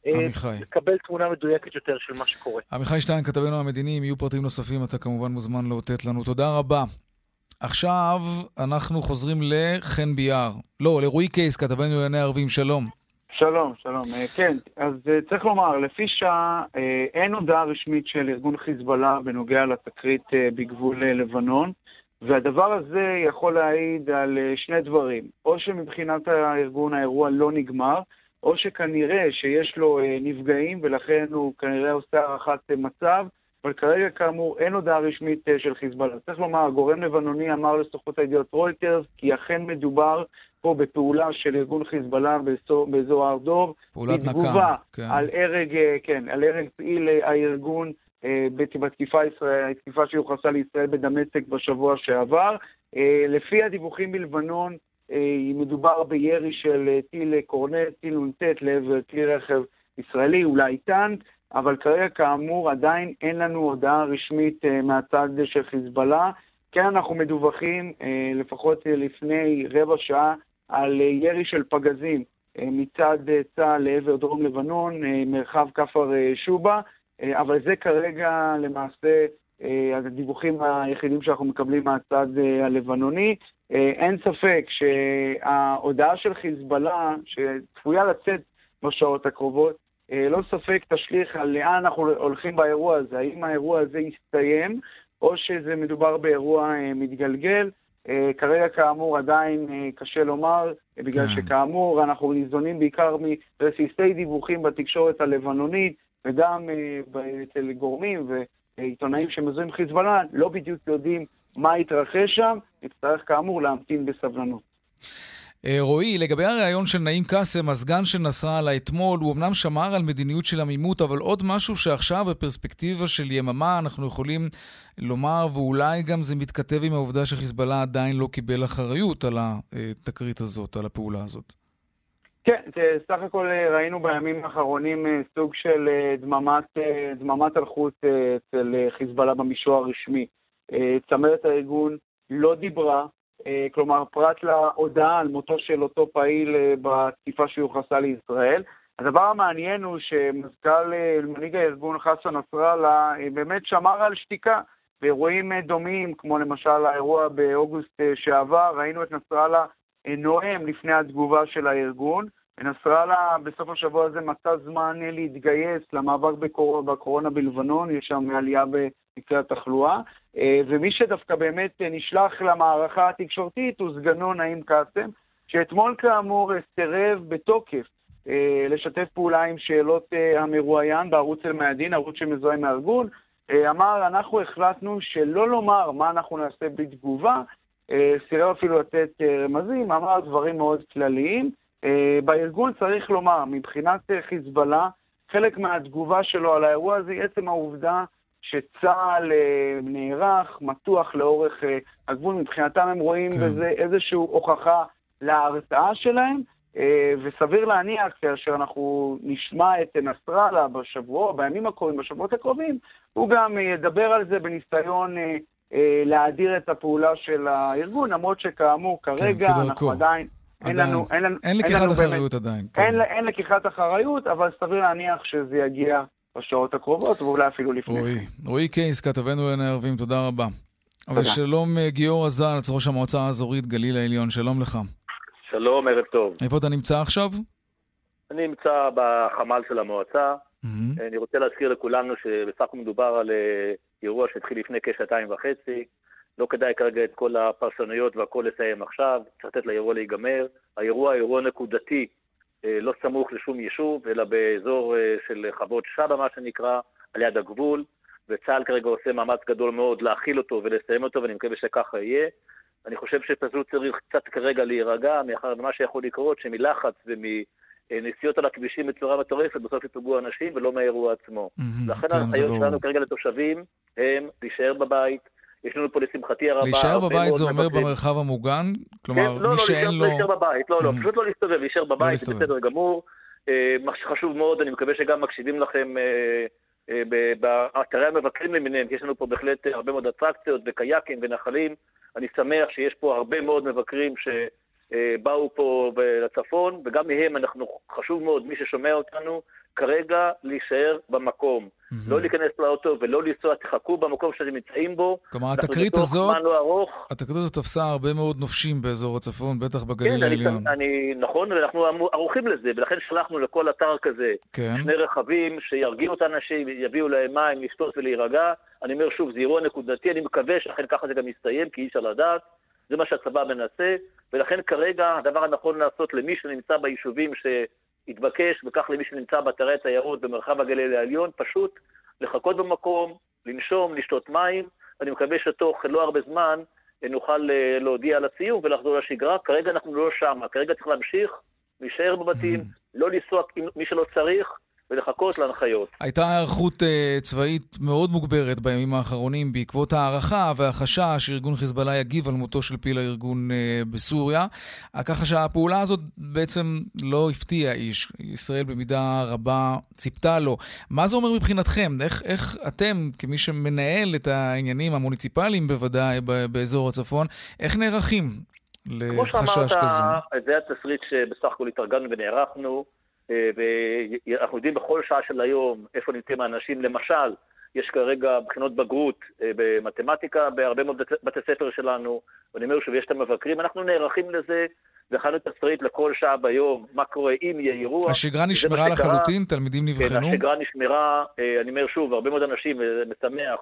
אה, עמיחי. לקבל תמונה מדויקת יותר של מה שקורה. עמיחי שטיין, כתבנו המדיני, אם יהיו פרטים נוספים, אתה כמובן מוזמן לאותת לנו. תודה רבה. עכשיו אנחנו חוזרים לחן ביאר. לא, לרועי קייס, כתבנו לענייני ערבים, שלום. שלום, שלום. אה, כן, אז אה, צריך לומר, לפי שעה אה, אין הודעה רשמית של ארגון חיזבאללה בנוגע לתקרית בגבול לבנון, והדבר הזה יכול להעיד על שני דברים. או שמבחינת הארגון האירוע לא נגמר, או שכנראה שיש לו נפגעים ולכן הוא כנראה עושה הערכת מצב, אבל כרגע כאמור אין הודעה רשמית של חיזבאללה. צריך לומר, גורם לבנוני אמר לסוכנות הידיעות רויטרס כי אכן מדובר פה בפעולה של ארגון חיזבאללה באזור, הר דוב, פעולת בתגובה נקם. כן. על הרג, אה, כן, על הרג פעיל אה, הארגון אה, בת- בתקיפה ישראל, התקיפה שיוחסה לישראל בדמשק בשבוע שעבר. לפי הדיווחים בלבנון, אה, מדובר בירי של טיל קורנט, טיל נ"ט לעבר כלי רכב ישראלי, אולי טנק, אבל כרגע כאמור עדיין אין לנו הודעה רשמית מהצד של חיזבאללה. כן אנחנו מדווחים, לפחות לפני רבע שעה, על אה, ירי של פגזים אה, מצד אה, צה"ל לעבר דרום לבנון, מרחב כפר שובה, אבל זה כרגע למעשה הדיווחים היחידים שאנחנו מקבלים מהצד הלבנוני. אין ספק שההודעה של חיזבאללה, שצפויה לצאת בשעות הקרובות, לא ספק תשליך על לאן אנחנו הולכים באירוע הזה, האם האירוע הזה יסתיים, או שזה מדובר באירוע מתגלגל. אה, כרגע כאמור עדיין אה, קשה לומר, אה, בגלל כן. שכאמור אנחנו ניזונים בעיקר מרסיסי דיווחים בתקשורת הלבנונית, וגם אצל גורמים ועיתונאים שמזוהים חיזבאללה, לא בדיוק יודעים מה התרחש שם, נצטרך כאמור להמתין בסבלנות. אה, רועי, לגבי הריאיון של נעים קאסם, הסגן של נסראללה אתמול, הוא אמנם שמר על מדיניות של עמימות, אבל עוד משהו שעכשיו בפרספקטיבה של יממה אנחנו יכולים לומר, ואולי גם זה מתכתב עם העובדה שחיזבאללה עדיין לא קיבל אחריות על התקרית הזאת, על הפעולה הזאת. כן, סך הכל אה, ראינו בימים האחרונים אה, סוג של דממת, דממת אה, אצל חיזבאללה במישור הרשמי. צמרת הארגון לא דיברה, כלומר, פרט להודעה על מותו של אותו פעיל אה, בתקיפה שיוחסה לישראל. הדבר המעניין הוא שמזכ"ל, אה, מנהיג הארגון חסן נסראללה אה, באמת שמר על שתיקה. באירועים אה, דומים, כמו למשל האירוע באוגוסט אה, שעבר, ראינו את נסראללה אה, נואם לפני התגובה של הארגון. ונסראללה בסוף השבוע הזה מצא זמן אה, להתגייס למאבק בקור... בקורונה בלבנון, יש שם עלייה במקרה התחלואה, אה, ומי שדווקא באמת נשלח למערכה התקשורתית הוא סגנו נעים קאסם, שאתמול כאמור סירב בתוקף אה, לשתף פעולה עם שאלות אה, המרואיין בערוץ אל-מיאדין, ערוץ שמזוהה עם הארגון, אה, אמר, אנחנו החלטנו שלא לומר מה אנחנו נעשה בתגובה, סירב אפילו לתת רמזים, אמר דברים מאוד כלליים. בארגון צריך לומר, מבחינת חיזבאללה, חלק מהתגובה שלו על האירוע הזה היא עצם העובדה שצה"ל אה, נערך, מתוח לאורך אה, הגבול. מבחינתם הם רואים כן. בזה איזושהי הוכחה להרתעה שלהם, אה, וסביר להניח כאשר אנחנו נשמע את נסראללה בשבוע, בימים הקרובים, בשבועות הקרובים, הוא גם ידבר על זה בניסיון להאדיר את הפעולה של הארגון, למרות שכאמור, כרגע כדרכו. אנחנו עדיין, אין. לנו, אין לנו, אין לקיחת לנו באמת- אחריות עדיין. כן. אין, אין לקיחת אחריות, אבל סביר להניח שזה יגיע בשעות הקרובות, ואולי אפילו לפני. רועי, רועי קייס, כתבנו לענייני ערבים, תודה רבה. תודה. ושלום אה, גיורא זלץ, ראש המועצה האזורית גליל העליון, שלום לך. שלום, ערב טוב. איפה אתה נמצא עכשיו? אני נמצא בחמ"ל של המועצה. מהמם. אני רוצה להזכיר לכולנו שבסך הכל מדובר על אה, אירוע שהתחיל לפני כשעתיים וחצי. לא כדאי כרגע את כל הפרשנויות והכל לסיים עכשיו, צריך לתת לאירוע להיגמר. האירוע אירוע נקודתי, לא סמוך לשום יישוב, אלא באזור אה, של חוות שבא, מה שנקרא, על יד הגבול, וצה"ל כרגע עושה מאמץ גדול מאוד להכיל אותו ולסיים אותו, ואני מקווה שככה יהיה. אני חושב שפשוט צריך קצת כרגע להירגע, מאחר ומה שיכול לקרות, שמלחץ ומנסיעות על הכבישים בצורה מטורפת, בסוף ייפגעו אנשים ולא מהאירוע עצמו. לכן כן, ההנחיות. שלנו כרגע לתושבים הם להישאר בבית. יש לנו פה לשמחתי הרבה... להישאר בבית זה אומר מבקרים. במרחב המוגן? כן, כלומר, לא, מי לא, שאין להישאר- לו... להישאר בבית, לא, לא. פשוט לא להסתובב, להישאר בבית, זה להסתובב. בסדר גמור. אה, מה שחשוב מאוד, אני מקווה שגם מקשיבים לכם אה, אה, באתרי המבקרים למיניהם, יש לנו פה בהחלט הרבה מאוד אטרקציות וקייקים ונחלים. אני שמח שיש פה הרבה מאוד מבקרים שבאו פה לצפון, וגם מהם אנחנו, חשוב מאוד, מי ששומע אותנו, כרגע להישאר במקום. לא להיכנס לאוטו ולא לנסוע, תחכו במקום שאתם נמצאים בו. כלומר, התקרית הזאת, התקרית הזאת תפסה הרבה מאוד נופשים באזור הצפון, בטח בגליל כן, העליון. אני, נכון, ואנחנו ערוכים לזה, ולכן שלחנו לכל אתר כזה כן. שני רכבים שירגיעו את האנשים, יביאו להם מים, לשתות ולהירגע. אני אומר שוב, זה אירוע נקודתי, אני מקווה שאכן ככה זה גם יסתיים, כי אי אפשר לדעת. זה מה שהצבא מנסה, ולכן כרגע הדבר הנכון לעשות למי שנמצא ביישובים שהתבקש, וכך למי שנמצא באתרי התיירות במרחב הגליל העליון, פשוט לחכות במקום, לנשום, לשתות מים, ואני מקווה שתוך לא הרבה זמן נוכל אה, להודיע על הציור ולחזור לשגרה. כרגע אנחנו לא שם, כרגע צריך להמשיך, להישאר בבתים, לא לנסוע מי שלא צריך, ולחכות להנחיות. הייתה היערכות uh, צבאית מאוד מוגברת בימים האחרונים בעקבות הערכה והחשש שארגון חיזבאללה יגיב על מותו של פיל הארגון uh, בסוריה. ככה שהפעולה הזאת בעצם לא הפתיעה איש. ישראל במידה רבה ציפתה לו. מה זה אומר מבחינתכם? איך, איך אתם, כמי שמנהל את העניינים המוניציפליים בוודאי באזור הצפון, איך נערכים לחשש כזה? כמו שאמרת, זה התסריט שבסך הכל התארגנו ונערכנו. אה, ואנחנו יודעים בכל שעה של היום איפה נמצאים האנשים. למשל, יש כרגע בחינות בגרות אה, במתמטיקה בהרבה מאוד בתי ספר שלנו, ואני אומר שוב, יש את המבקרים, אנחנו נערכים לזה, והכנו תסריט לכל שעה ביום, מה קורה אם יהיה אירוע. השגרה נשמרה לחלוטין? תלמידים נבחנו? כן, השגרה נשמרה, אה, אני אומר שוב, הרבה מאוד אנשים, וזה משמח,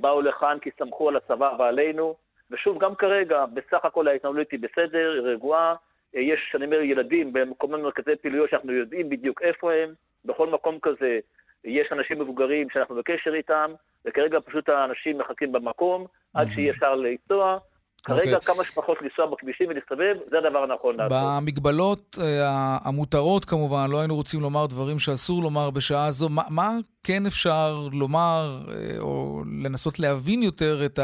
באו לכאן כי סמכו על הצבא ועלינו, ושוב, גם כרגע, בסך הכל ההתנהלות היא בסדר, היא רגועה, יש, אני אומר, ילדים במקומות מרכזי פעילויות שאנחנו יודעים בדיוק איפה הם, בכל מקום כזה יש אנשים מבוגרים שאנחנו בקשר איתם, וכרגע פשוט האנשים מחכים במקום עד שיהיה אפשר לנסוע. כרגע okay. אוקיי. כמה שפחות לנסוע בכבישים ולהסתובב, זה הדבר הנכון לעשות. במגבלות אה, המותרות כמובן, לא היינו רוצים לומר דברים שאסור לומר בשעה זו. מה, מה כן אפשר לומר, אה, או לנסות להבין יותר את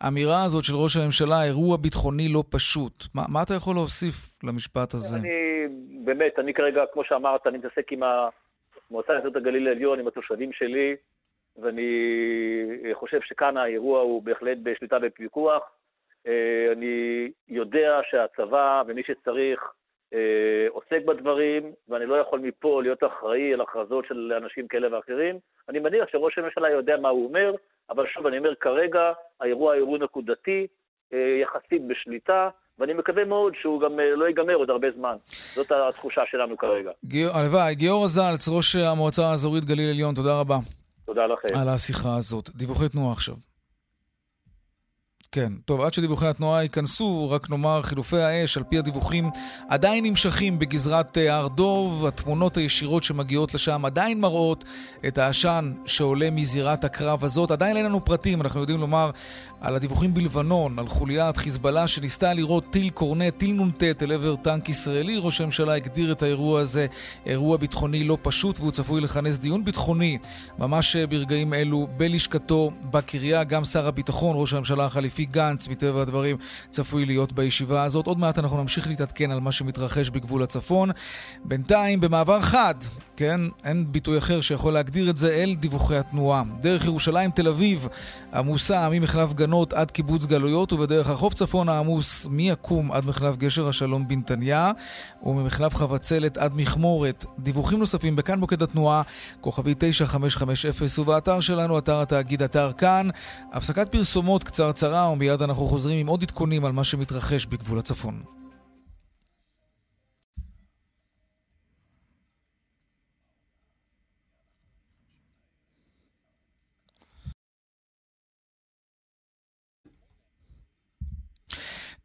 האמירה הזאת של ראש הממשלה, אירוע ביטחוני לא פשוט? מה, מה אתה יכול להוסיף למשפט הזה? אני, באמת, אני כרגע, כמו שאמרת, אני מתעסק עם המועצה האזורית הגליל העליון, עם התושבים שלי, ואני חושב שכאן האירוע הוא בהחלט בשליטה בפיקוח. אה, אני יודע שהצבא ומי שצריך אה, עוסק בדברים, ואני לא יכול מפה להיות אחראי על הכרזות של אנשים כאלה ואחרים. אני מניח שראש הממשלה יודע מה הוא אומר, אבל שוב, אני אומר, כרגע האירוע הוא אירוע נקודתי, אה, יחסית בשליטה, ואני מקווה מאוד שהוא גם לא ייגמר עוד הרבה זמן. זאת התחושה שלנו כרגע. הלוואי. גיורא זלץ, ראש המועצה האזורית גליל עליון, תודה רבה. תודה לכם. על השיחה הזאת. דיווחי תנועה עכשיו. כן, טוב, עד שדיווחי התנועה ייכנסו, רק נאמר, חילופי האש, על פי הדיווחים, עדיין נמשכים בגזרת אה, הר דוב. התמונות הישירות שמגיעות לשם עדיין מראות את העשן שעולה מזירת הקרב הזאת. עדיין אין לנו פרטים, אנחנו יודעים לומר על הדיווחים בלבנון, על חוליית חיזבאללה שניסתה לירות טיל קורנט, טיל נ"ט אל עבר טנק ישראלי. ראש הממשלה הגדיר את האירוע הזה אירוע ביטחוני לא פשוט, והוא צפוי לכנס דיון ביטחוני ממש ברגעים אלו בלשכתו בקריה. גם שר הביטחון, ראש הממשלה החליפי גנץ, מטבע הדברים, צפוי להיות בישיבה הזאת. עוד מעט אנחנו נמשיך להתעדכן על מה שמתרחש בגבול הצפון. בינתיים, במעבר חד, כן, אין ביטוי אחר שיכול להגדיר את זה, אל דיווחי התנועה. דרך ירושלים תל אביב עמוסה ממחלף גנות עד קיבוץ גלויות, ובדרך החוף צפון העמוס מיקום עד מחלף גשר השלום בנתניה, וממחלף חבצלת עד מכמורת. דיווחים נוספים בכאן מוקד התנועה, כוכבי 9550, ובאתר שלנו, אתר התאגיד, אתר כאן. הפסקת פרסומות קצרצרה, ומיד אנחנו חוזרים עם עוד עדכונים על מה שמתרחש בגבול הצפון.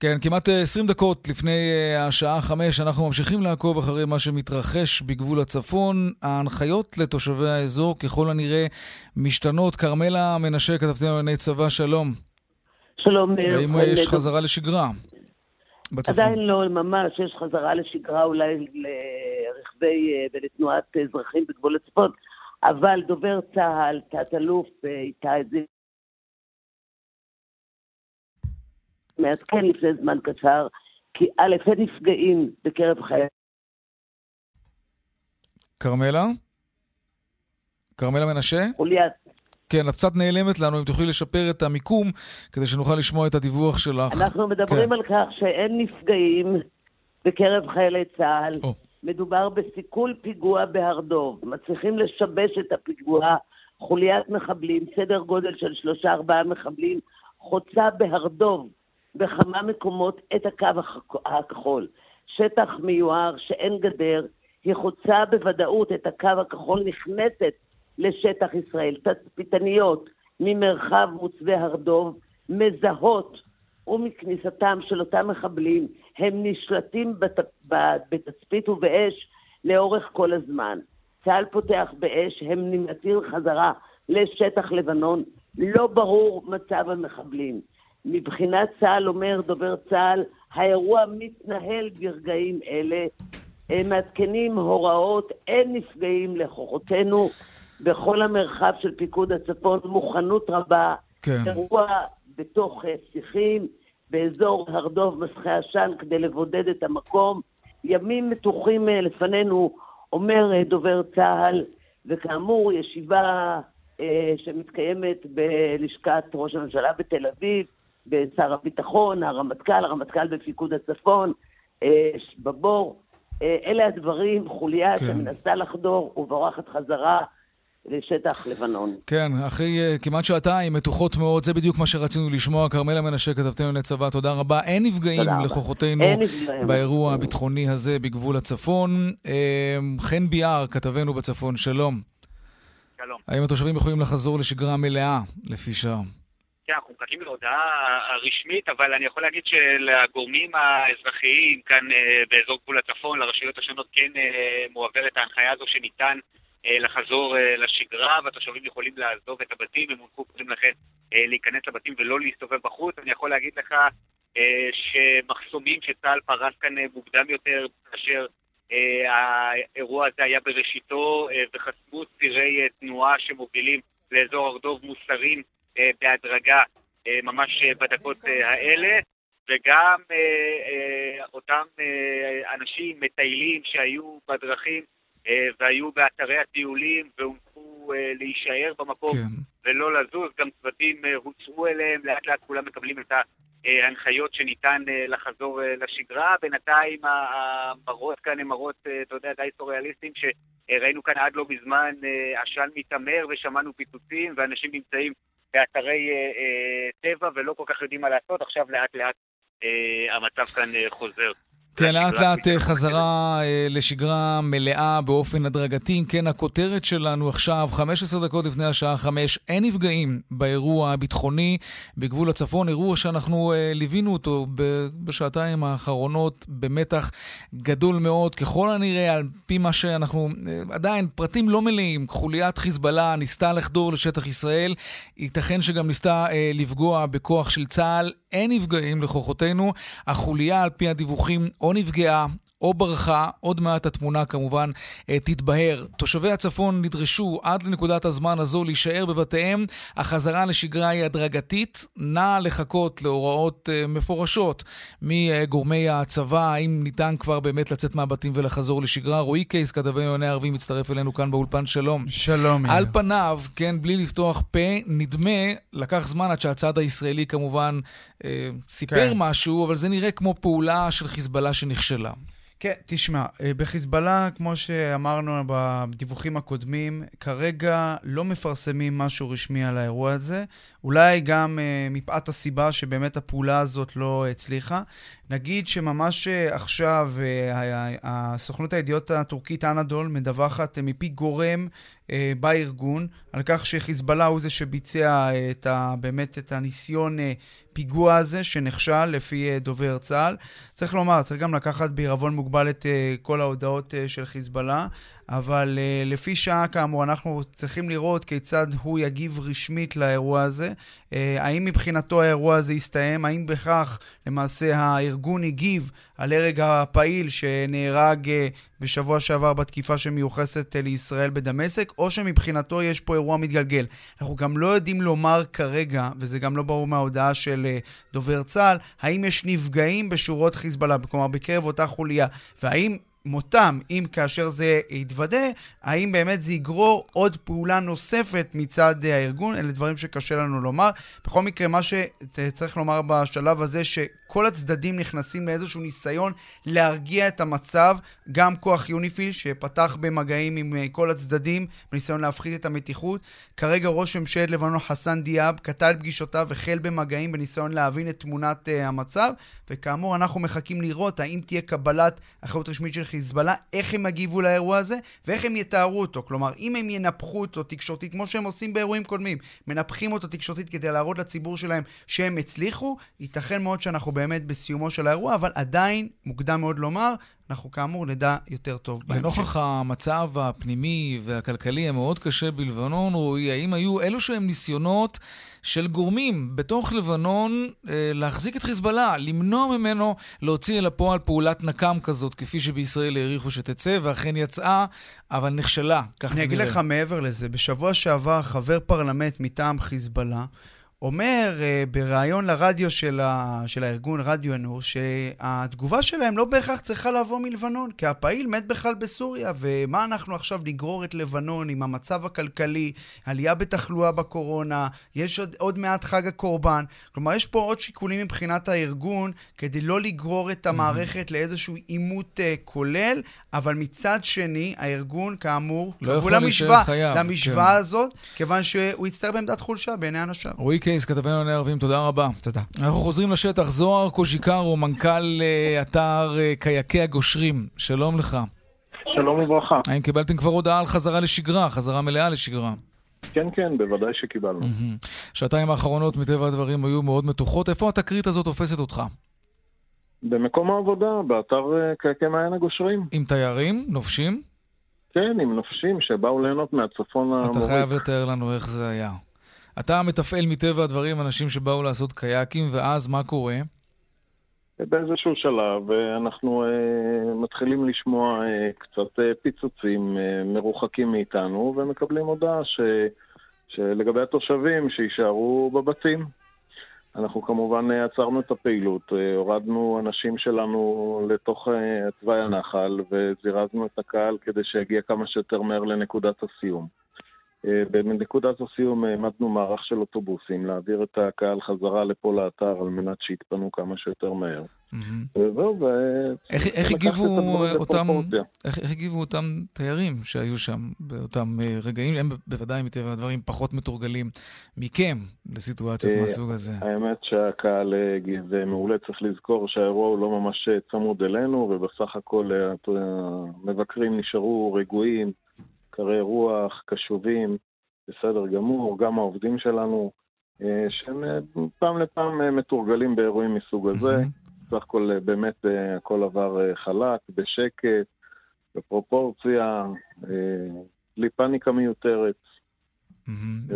כן, כמעט 20 אה, דקות לפני אה, השעה 5 אנחנו ממשיכים לעקוב אחרי מה שמתרחש בגבול הצפון. ההנחיות לתושבי האזור ככל הנראה משתנות. כרמלה מנשה, כתבתי לענייני צבא, שלום. שלום. האם אה, יש חזרה לשגרה בצפון? עדיין לא, ממש, יש חזרה לשגרה אולי לרכבי ולתנועת אזרחים בגבול הצפון, אבל דובר צה"ל, תת-אלוף איתי מעדכן לפני זמן קצר, כי א', אין נפגעים בקרב חיי... כרמלה? כרמלה מנשה? חוליית. כן, את קצת נעלמת לנו, אם תוכלי לשפר את המיקום, כדי שנוכל לשמוע את הדיווח שלך. אנחנו מדברים כן. על כך שאין נפגעים בקרב חיילי צה"ל. Oh. מדובר בסיכול פיגוע בהר דוב. מצליחים לשבש את הפיגוע, חוליית מחבלים, סדר גודל של שלושה ארבעה מחבלים, חוצה בהר דוב בכמה מקומות את הקו הכחול. שטח מיוער שאין גדר, היא חוצה בוודאות את הקו הכחול, נכנסת לשטח ישראל. תצפיתניות ממרחב מוצבי הר דוב מזהות ומכניסתם של אותם מחבלים, הם נשלטים בת, בתצפית ובאש לאורך כל הזמן. צה"ל פותח באש, הם נמלטים חזרה לשטח לבנון, לא ברור מצב המחבלים. מבחינת צה"ל, אומר דובר צה"ל, האירוע מתנהל ברגעים אלה. הם מעדכנים הוראות, אין נפגעים לכוחותינו. בכל המרחב של פיקוד הצפון, מוכנות רבה. כן. אירוע בתוך אה, שיחים, באזור הר דוב מסחי עשן, כדי לבודד את המקום. ימים מתוחים אה, לפנינו, אומר אה, דובר צה"ל, וכאמור, ישיבה אה, שמתקיימת בלשכת ראש הממשלה בתל אביב, בשר הביטחון, הרמטכ"ל, הרמטכ"ל בפיקוד הצפון, אה, בבור. אה, אלה הדברים, חוליה כן. שמנסה לחדור ובורחת חזרה. לשטח לבנון. כן, אחרי uh, כמעט שעתיים, מתוחות מאוד, זה בדיוק מה שרצינו לשמוע. כרמלה מנשה, כתבתנו לענייני צבא, תודה רבה. אין נפגעים לכוחותינו באירוע הביטחוני הזה בגבול הצפון. Uh, חן ביאר, כתבנו בצפון, שלום. שלום. האם התושבים יכולים לחזור לשגרה מלאה, לפי שעה? כן, אנחנו מחכים להודעה הרשמית, אבל אני יכול להגיד שלגורמים האזרחיים כאן uh, באזור גבול הצפון, לרשויות השונות, כן uh, מועברת ההנחיה הזו שניתן אה, לחזור אה, לשגרה, והתושבים יכולים לעזוב את הבתים, הם הונחו קודם לכן אה, להיכנס לבתים ולא להסתובב בחוץ. אני יכול להגיד לך שמחסומים שצה"ל פרס כאן מוקדם יותר, כאשר האירוע הזה היה בראשיתו, וחסמו צירי תנועה שמובילים לאזור ארדוב מוסרים בהדרגה ממש בדקות האלה. וגם אותם אנשים, מטיילים שהיו בדרכים, אה, והיו באתרי הטיולים והונחו אה, להישאר במקום כן. ולא לזוז. גם צוותים אה, הוצאו אליהם, לאט לאט כולם מקבלים את ההנחיות שניתן לחזור לשגרה. בינתיים המראות כאן הן מראות, אתה יודע, די סוריאליסטיים, שראינו כאן עד לא מזמן עשן מתעמר ושמענו פיצוצים, ואנשים נמצאים באתרי טבע ולא כל כך יודעים מה לעשות. עכשיו לאט לאט המצב כאן חוזר. כן, לאט לאט אה, חזרה אה, לשגרה מלאה באופן הדרגתי. אם כן, הכותרת שלנו עכשיו, 15 דקות לפני השעה 5, אין נפגעים באירוע הביטחוני בגבול הצפון, אירוע שאנחנו אה, ליווינו אותו בשעתיים האחרונות במתח גדול מאוד, ככל הנראה, על פי מה שאנחנו, עדיין פרטים לא מלאים, חוליית חיזבאללה ניסתה לחדור לשטח ישראל, ייתכן שגם ניסתה לפגוע בכוח של צה"ל, אין נפגעים לכוחותינו. החוליה, על פי הדיווחים, או נפגעה או ברחה, עוד מעט התמונה כמובן אה, תתבהר. תושבי הצפון נדרשו עד לנקודת הזמן הזו להישאר בבתיהם. החזרה לשגרה היא הדרגתית. נא לחכות להוראות אה, מפורשות מגורמי הצבא, האם ניתן כבר באמת לצאת מהבתים ולחזור לשגרה. רועי קייס, כתבי עיוני ערבים, מצטרף אלינו כאן באולפן. שלום. שלום. על יאיר. פניו, כן, בלי לפתוח פה, נדמה, לקח זמן עד שהצד הישראלי כמובן אה, סיפר כן. משהו, אבל זה נראה כמו פעולה של חיזבאללה שנכשלה. כן, תשמע, אה, בחיזבאללה, כמו שאמרנו בדיווחים הקודמים, כרגע לא מפרסמים משהו רשמי על האירוע הזה. אולי גם uh, מפאת הסיבה שבאמת הפעולה הזאת לא הצליחה. נגיד שממש uh, עכשיו uh, הסוכנות הידיעות הטורקית אנדול מדווחת uh, מפי גורם uh, בארגון על כך שחיזבאללה הוא זה שביצע uh, את ה, באמת את הניסיון uh, פיגוע הזה שנכשל לפי uh, דובר צה"ל. צריך לומר, צריך גם לקחת בעירבון מוגבל את uh, כל ההודעות uh, של חיזבאללה. אבל uh, לפי שעה, כאמור, אנחנו צריכים לראות כיצד הוא יגיב רשמית לאירוע הזה. Uh, האם מבחינתו האירוע הזה יסתיים? האם בכך למעשה הארגון הגיב על הרג הפעיל שנהרג uh, בשבוע שעבר בתקיפה שמיוחסת uh, לישראל בדמשק, או שמבחינתו יש פה אירוע מתגלגל? אנחנו גם לא יודעים לומר כרגע, וזה גם לא ברור מההודעה של uh, דובר צה"ל, האם יש נפגעים בשורות חיזבאללה, כלומר בקרב אותה חוליה, והאם מותם, אם כאשר זה יתוודה, האם באמת זה יגרור עוד פעולה נוספת מצד הארגון? אלה דברים שקשה לנו לומר. בכל מקרה, מה שצריך לומר בשלב הזה, שכל הצדדים נכנסים לאיזשהו ניסיון להרגיע את המצב. גם כוח יוניפיל, שפתח במגעים עם כל הצדדים, בניסיון להפחית את המתיחות. כרגע ראש ממשלת לבנון חסן דיאב קטע את פגישותיו, החל במגעים בניסיון להבין את תמונת uh, המצב, וכאמור, אנחנו מחכים לראות האם תהיה קבלת אחריות רשמית של חיזבאללה, איך הם יגיבו לאירוע הזה, ואיך הם יתארו אותו. כלומר, אם הם ינפחו אותו תקשורתית, כמו שהם עושים באירועים קודמים, מנפחים אותו תקשורתית כדי להראות לציבור שלהם שהם הצליחו, ייתכן מאוד שאנחנו באמת בסיומו של האירוע, אבל עדיין מוקדם מאוד לומר, אנחנו כאמור נדע יותר טוב בהמשך. לנוכח המצב הפנימי והכלכלי המאוד קשה בלבנון, רועי, האם היו אלו שהם ניסיונות של גורמים בתוך לבנון אה, להחזיק את חיזבאללה, למנוע ממנו להוציא אל הפועל פעולת נקם כזאת, כפי שבישראל העריכו שתצא, ואכן יצאה, אבל נכשלה, כך זה נראה. אני אגיד לך מעבר לזה, בשבוע שעבר חבר פרלמנט מטעם חיזבאללה, אומר uh, בריאיון לרדיו של, ה, של הארגון רדיו אנור שהתגובה שלהם לא בהכרח צריכה לבוא מלבנון, כי הפעיל מת בכלל בסוריה, ומה אנחנו עכשיו נגרור את לבנון עם המצב הכלכלי, עלייה בתחלואה בקורונה, יש עוד, עוד מעט חג הקורבן. כלומר, יש פה עוד שיקולים מבחינת הארגון כדי לא לגרור את המערכת mm-hmm. לאיזשהו עימות uh, כולל, אבל מצד שני, הארגון, כאמור, לא יכול להישאר חייב. למשוואה כן. הזאת, כיוון שהוא יצטרך בעמדת חולשה בעיני אנשיו. רועי קייס, כתבנו לענייני ערבים, תודה רבה. תודה. אנחנו חוזרים לשטח. זוהר קוז'יקרו, מנכ"ל uh, אתר uh, קייקי הגושרים, שלום לך. שלום וברכה. האם קיבלתם כבר הודעה על חזרה לשגרה, חזרה מלאה לשגרה? כן, כן, בוודאי שקיבלנו. שעתיים האחרונות, מטבע הדברים, היו מאוד מתוחות. איפה התקרית הזאת תופסת אותך? במקום העבודה, באתר uh, קייקי מעיין הגושרים. עם תיירים? נופשים? כן, עם נופשים שבאו ליהנות מהצפון המוריק. אתה חייב לתאר לנו איך זה היה. אתה מתפעל מטבע הדברים אנשים שבאו לעשות קייקים, ואז מה קורה? באיזשהו שלב אנחנו uh, מתחילים לשמוע uh, קצת uh, פיצוצים uh, מרוחקים מאיתנו, ומקבלים הודעה ש, שלגבי התושבים שיישארו בבתים. אנחנו כמובן עצרנו את הפעילות, הורדנו אנשים שלנו לתוך תוואי הנחל וזירזנו את הקהל כדי שיגיע כמה שיותר מהר לנקודת הסיום. אה, בנקודת הסיום העמדנו מערך של אוטובוסים להעביר את הקהל חזרה לפה לאתר על מנת שיתפנו כמה שיותר מהר. וזהו, ו... איך הגיבו אותם, איך הגיבו אותם תיירים שהיו שם באותם אה, רגעים? הם בוודאי מטבע הדברים פחות מתורגלים מכם לסיטואציות אה, מהסוג הזה. האמת שהקהל הגיב מעולה, צריך לזכור שהאירוע הוא לא ממש צמוד אלינו, ובסך הכל המבקרים נשארו רגועים. קרי רוח, קשובים, בסדר גמור, גם העובדים שלנו, אה, שהם אה, פעם לפעם אה, מתורגלים באירועים מסוג הזה. בסך הכל באמת הכל עבר חלק, בשקט, בפרופורציה, בלי פאניקה מיותרת.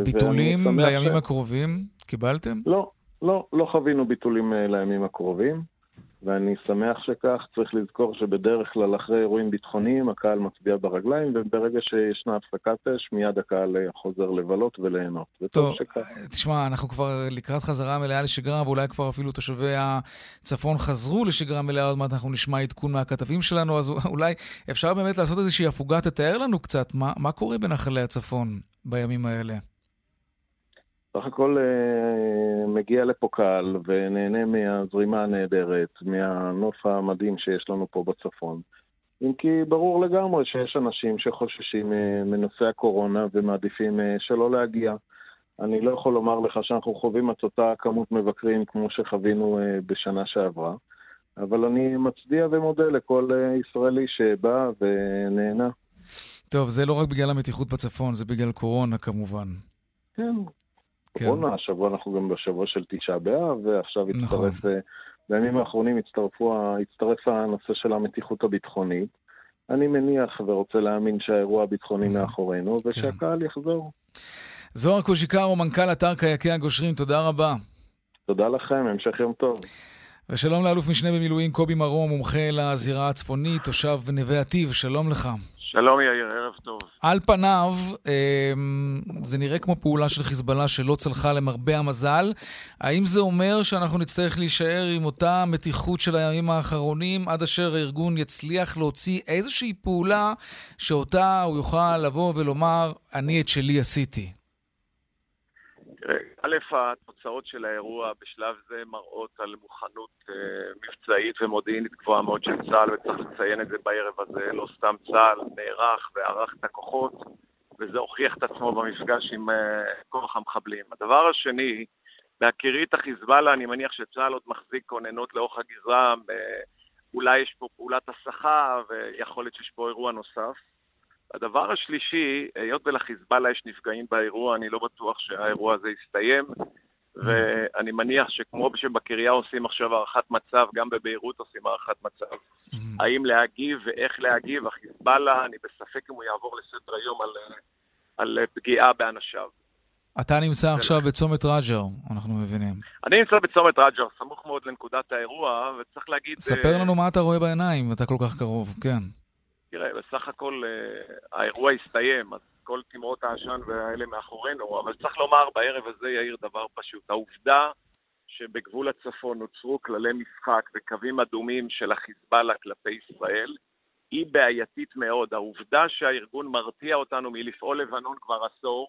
ביטולים לימים הקרובים קיבלתם? לא, לא, לא חווינו ביטולים לימים הקרובים. ואני שמח שכך. צריך לזכור שבדרך כלל אחרי אירועים ביטחוניים הקהל מצביע ברגליים, וברגע שישנה הפסקת אש, מיד הקהל חוזר לבלות וליהנות. טוב, תשמע, אנחנו כבר לקראת חזרה מלאה לשגרה, ואולי כבר אפילו תושבי הצפון חזרו לשגרה מלאה, עוד מעט אנחנו נשמע עדכון מהכתבים שלנו, אז אולי אפשר באמת לעשות איזושהי הפוגה, תתאר לנו קצת מה, מה קורה בנחלי הצפון בימים האלה. סך הכל אה, מגיע לפה קהל ונהנה מהזרימה הנהדרת, מהנוף המדהים שיש לנו פה בצפון. אם כי ברור לגמרי שיש אנשים שחוששים אה, מנושא הקורונה ומעדיפים אה, שלא להגיע. אני לא יכול לומר לך שאנחנו חווים את אותה כמות מבקרים כמו שחווינו בשנה שעברה, אבל אני מצדיע ומודה לכל ישראלי שבא ונהנה. טוב, זה לא רק בגלל המתיחות בצפון, זה בגלל קורונה כמובן. כן, כן. קורונה, השבוע אנחנו גם בשבוע של תשעה באב, ועכשיו הצטרף, נכון. בימים האחרונים הצטרפו, הצטרף הנושא של המתיחות הביטחונית. אני מניח ורוצה להאמין שהאירוע הביטחוני נכון. מאחורינו, כן. ושהקהל יחזור. זוהר קוז'יקרו, מנכ"ל אתר קייקי הגושרים, תודה רבה. תודה לכם, המשך יום טוב. ושלום לאלוף משנה במילואים קובי מרום, מומחה לזירה הצפונית, תושב נווה עתיב, שלום לך. שלום יאיר, ערב טוב. על פניו, אמ, זה נראה כמו פעולה של חיזבאללה שלא צלחה למרבה המזל. האם זה אומר שאנחנו נצטרך להישאר עם אותה מתיחות של הימים האחרונים עד אשר הארגון יצליח להוציא איזושהי פעולה שאותה הוא יוכל לבוא ולומר, אני את שלי עשיתי? א', התוצאות של האירוע בשלב זה מראות על מוכנות אה, מבצעית ומודיעינית גבוהה מאוד של צה"ל, וצריך לציין את זה בערב הזה. לא סתם צה"ל נערך וערך את הכוחות, וזה הוכיח את עצמו במפגש עם אה, כוח המחבלים. הדבר השני, בהכירי את החיזבאללה, אני מניח שצה"ל עוד מחזיק כוננות לאורך הגזרה, אה, אולי יש פה פעולת הסחה, ויכול להיות שיש פה אירוע נוסף. הדבר השלישי, היות ולחיזבאללה יש נפגעים באירוע, אני לא בטוח שהאירוע הזה יסתיים, ואני מניח שכמו שבקריה עושים עכשיו הערכת מצב, גם בביירות עושים הערכת מצב. האם להגיב ואיך להגיב, החיזבאללה, אני בספק אם הוא יעבור לסדר היום על, על פגיעה באנשיו. אתה נמצא עכשיו בצומת רג'ר, אנחנו מבינים. אני נמצא בצומת רג'ר, סמוך מאוד לנקודת האירוע, וצריך להגיד... ספר לנו מה אתה רואה בעיניים, אתה כל כך קרוב, כן. תראה, בסך הכל אה, האירוע הסתיים, אז כל תמרות העשן והאלה מאחורינו, אבל צריך לומר בערב הזה, יאיר, דבר פשוט. העובדה שבגבול הצפון נוצרו כללי משחק וקווים אדומים של החיזבאללה כלפי ישראל, היא בעייתית מאוד. העובדה שהארגון מרתיע אותנו מלפעול לבנון כבר עשור,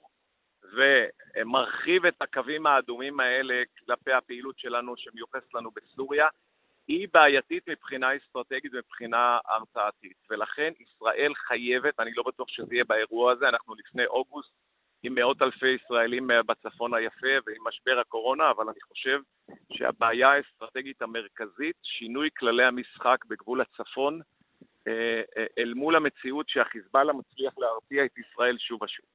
ומרחיב את הקווים האדומים האלה כלפי הפעילות שלנו שמיוחסת לנו בסוריה, היא בעייתית מבחינה אסטרטגית ומבחינה הרתעתית. ולכן ישראל חייבת, אני לא בטוח שזה יהיה באירוע הזה, אנחנו לפני אוגוסט עם מאות אלפי ישראלים בצפון היפה ועם משבר הקורונה, אבל אני חושב שהבעיה האסטרטגית המרכזית, שינוי כללי המשחק בגבול הצפון, אה, אה, אל מול המציאות שהחיזבאללה מצליח להרתיע את ישראל שוב ושוב.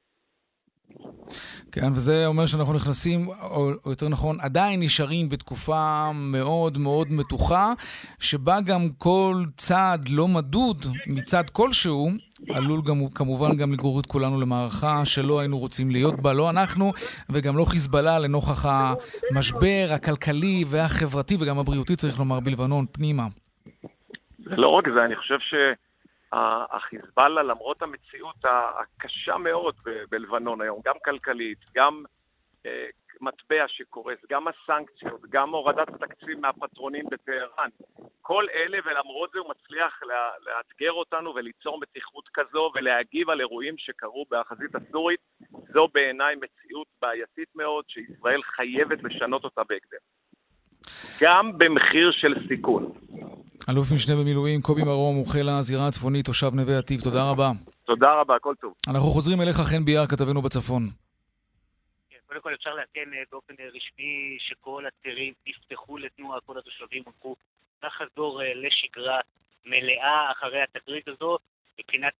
כן, וזה אומר שאנחנו נכנסים, או, או יותר נכון, עדיין נשארים בתקופה מאוד מאוד מתוחה, שבה גם כל צעד לא מדוד מצד כלשהו, עלול גם, כמובן גם לגרור את כולנו למערכה שלא היינו רוצים להיות בה, לא אנחנו וגם לא חיזבאללה, לנוכח המשבר הכלכלי והחברתי וגם הבריאותי, צריך לומר, בלבנון, פנימה. זה לא רק זה, אני חושב ש... החיזבאללה, למרות המציאות הקשה מאוד בלבנון היום, גם כלכלית, גם אה, מטבע שקורס, גם הסנקציות, גם הורדת התקציב מהפטרונים בטהרן, כל אלה, ולמרות זה הוא מצליח לאתגר אותנו וליצור מתיחות כזו ולהגיב על אירועים שקרו בחזית הסורית, זו בעיניי מציאות בעייתית מאוד, שישראל חייבת לשנות אותה בהקדם. גם במחיר של סיכון. אלוף משנה במילואים קובי מרום, מומחה לזירה הצפונית, תושב נווה עתיב, תודה רבה. תודה רבה, הכל טוב. אנחנו חוזרים אליך, חן ביאר, כתבנו בצפון. כן, קודם כל אפשר לעדכן אה, באופן אה, רשמי שכל הצירים נפתחו לתנועה, כל התושבים הונחו לחזור אה, לשגרה מלאה אחרי התקרית הזאת. מבחינת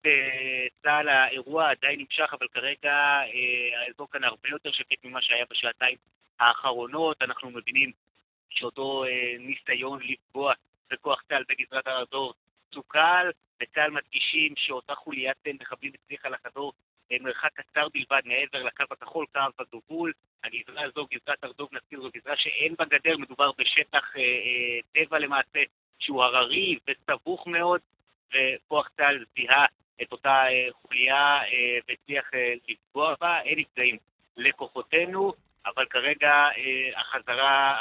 צה"ל האירוע עדיין נמשך, אבל כרגע האזור כאן הרבה יותר שקט ממה שהיה בשעתיים האחרונות. אנחנו מבינים שאותו ניסיון לפגוע וכוח צה"ל בגזרת הר הדור סוכל, וצה"ל מדגישים שאותה חוליית מחבלים הצליחה לחזור מרחק קצר בלבד מעבר לקו הכחול, קו הגבול. הגזרה הזו, גזרת הר דוב, נזכיר, זו גזרה שאין בה גדר, מדובר בשטח אה, אה, טבע למעשה, שהוא הררי וסבוך מאוד, וכוח צה"ל זיהה את אותה אה, חוליה אה, והצליח אה, לפגוע בה. אין נפגעים לכוחותינו. אבל כרגע אה, החזרה,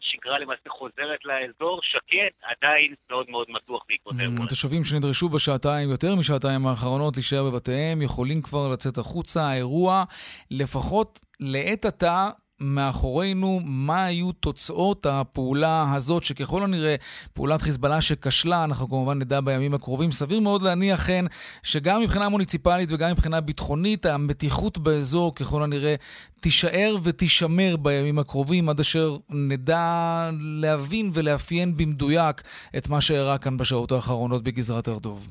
השגרה למעשה חוזרת לאזור, שקט, עדיין מאוד מאוד מתוח בעקבות האירוע. התושבים שנדרשו בשעתיים, יותר משעתיים האחרונות, להישאר בבתיהם, יכולים כבר לצאת החוצה. האירוע, לפחות לעת עתה, מאחורינו מה היו תוצאות הפעולה הזאת, שככל הנראה פעולת חיזבאללה שכשלה, אנחנו כמובן נדע בימים הקרובים. סביר מאוד להניח כן שגם מבחינה מוניציפלית וגם מבחינה ביטחונית, המתיחות באזור ככל הנראה תישאר ותישמר בימים הקרובים, עד אשר נדע להבין ולאפיין במדויק את מה שאירע כאן בשעות האחרונות בגזרת ארדוב.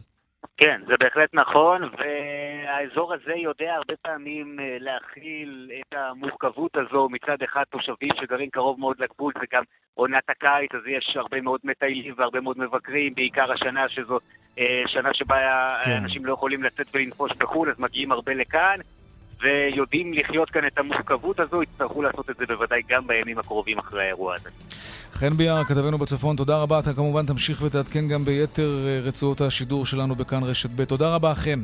כן, זה בהחלט נכון, והאזור הזה יודע הרבה פעמים אה, להכיל את המורכבות הזו מצד אחד תושבים שגרים קרוב מאוד לגבול, זה גם עונת הקיץ, אז יש הרבה מאוד מטיילים והרבה מאוד מבקרים, בעיקר השנה שזו אה, שנה שבה כן. אנשים לא יכולים לצאת ולנפוש בחו"ל, אז מגיעים הרבה לכאן. ויודעים לחיות כאן את המורכבות הזו, יצטרכו לעשות את זה בוודאי גם בימים הקרובים אחרי האירוע הזה. חן ביאר, כתבנו בצפון, תודה רבה. אתה כמובן תמשיך ותעדכן גם ביתר אה, רצועות השידור שלנו בכאן רשת ב'. תודה רבה, חן.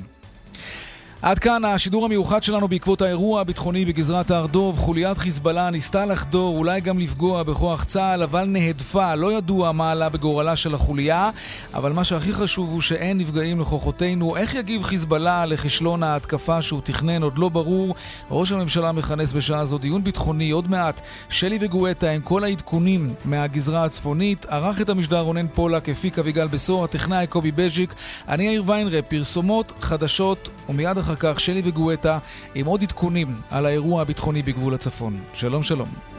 עד כאן השידור המיוחד שלנו בעקבות האירוע הביטחוני בגזרת הר דוב. חוליית חיזבאללה ניסתה לחדור, אולי גם לפגוע בכוח צה"ל, אבל נהדפה. לא ידוע מה עלה בגורלה של החוליה, אבל מה שהכי חשוב הוא שאין נפגעים לכוחותינו. איך יגיב חיזבאללה לכישלון ההתקפה שהוא תכנן עוד לא ברור. ראש הממשלה מכנס בשעה זו דיון ביטחוני. עוד מעט שלי וגואטה עם כל העדכונים מהגזרה הצפונית. ערך את המשדר רונן פולק, הפיק אביגל בשור, הטכנאי קובי בז'יק. אני יאיר ויינרב, פרסומות, חדשות, ומיד אחר כך שלי וגואטה עם עוד עדכונים על האירוע הביטחוני בגבול הצפון. שלום שלום.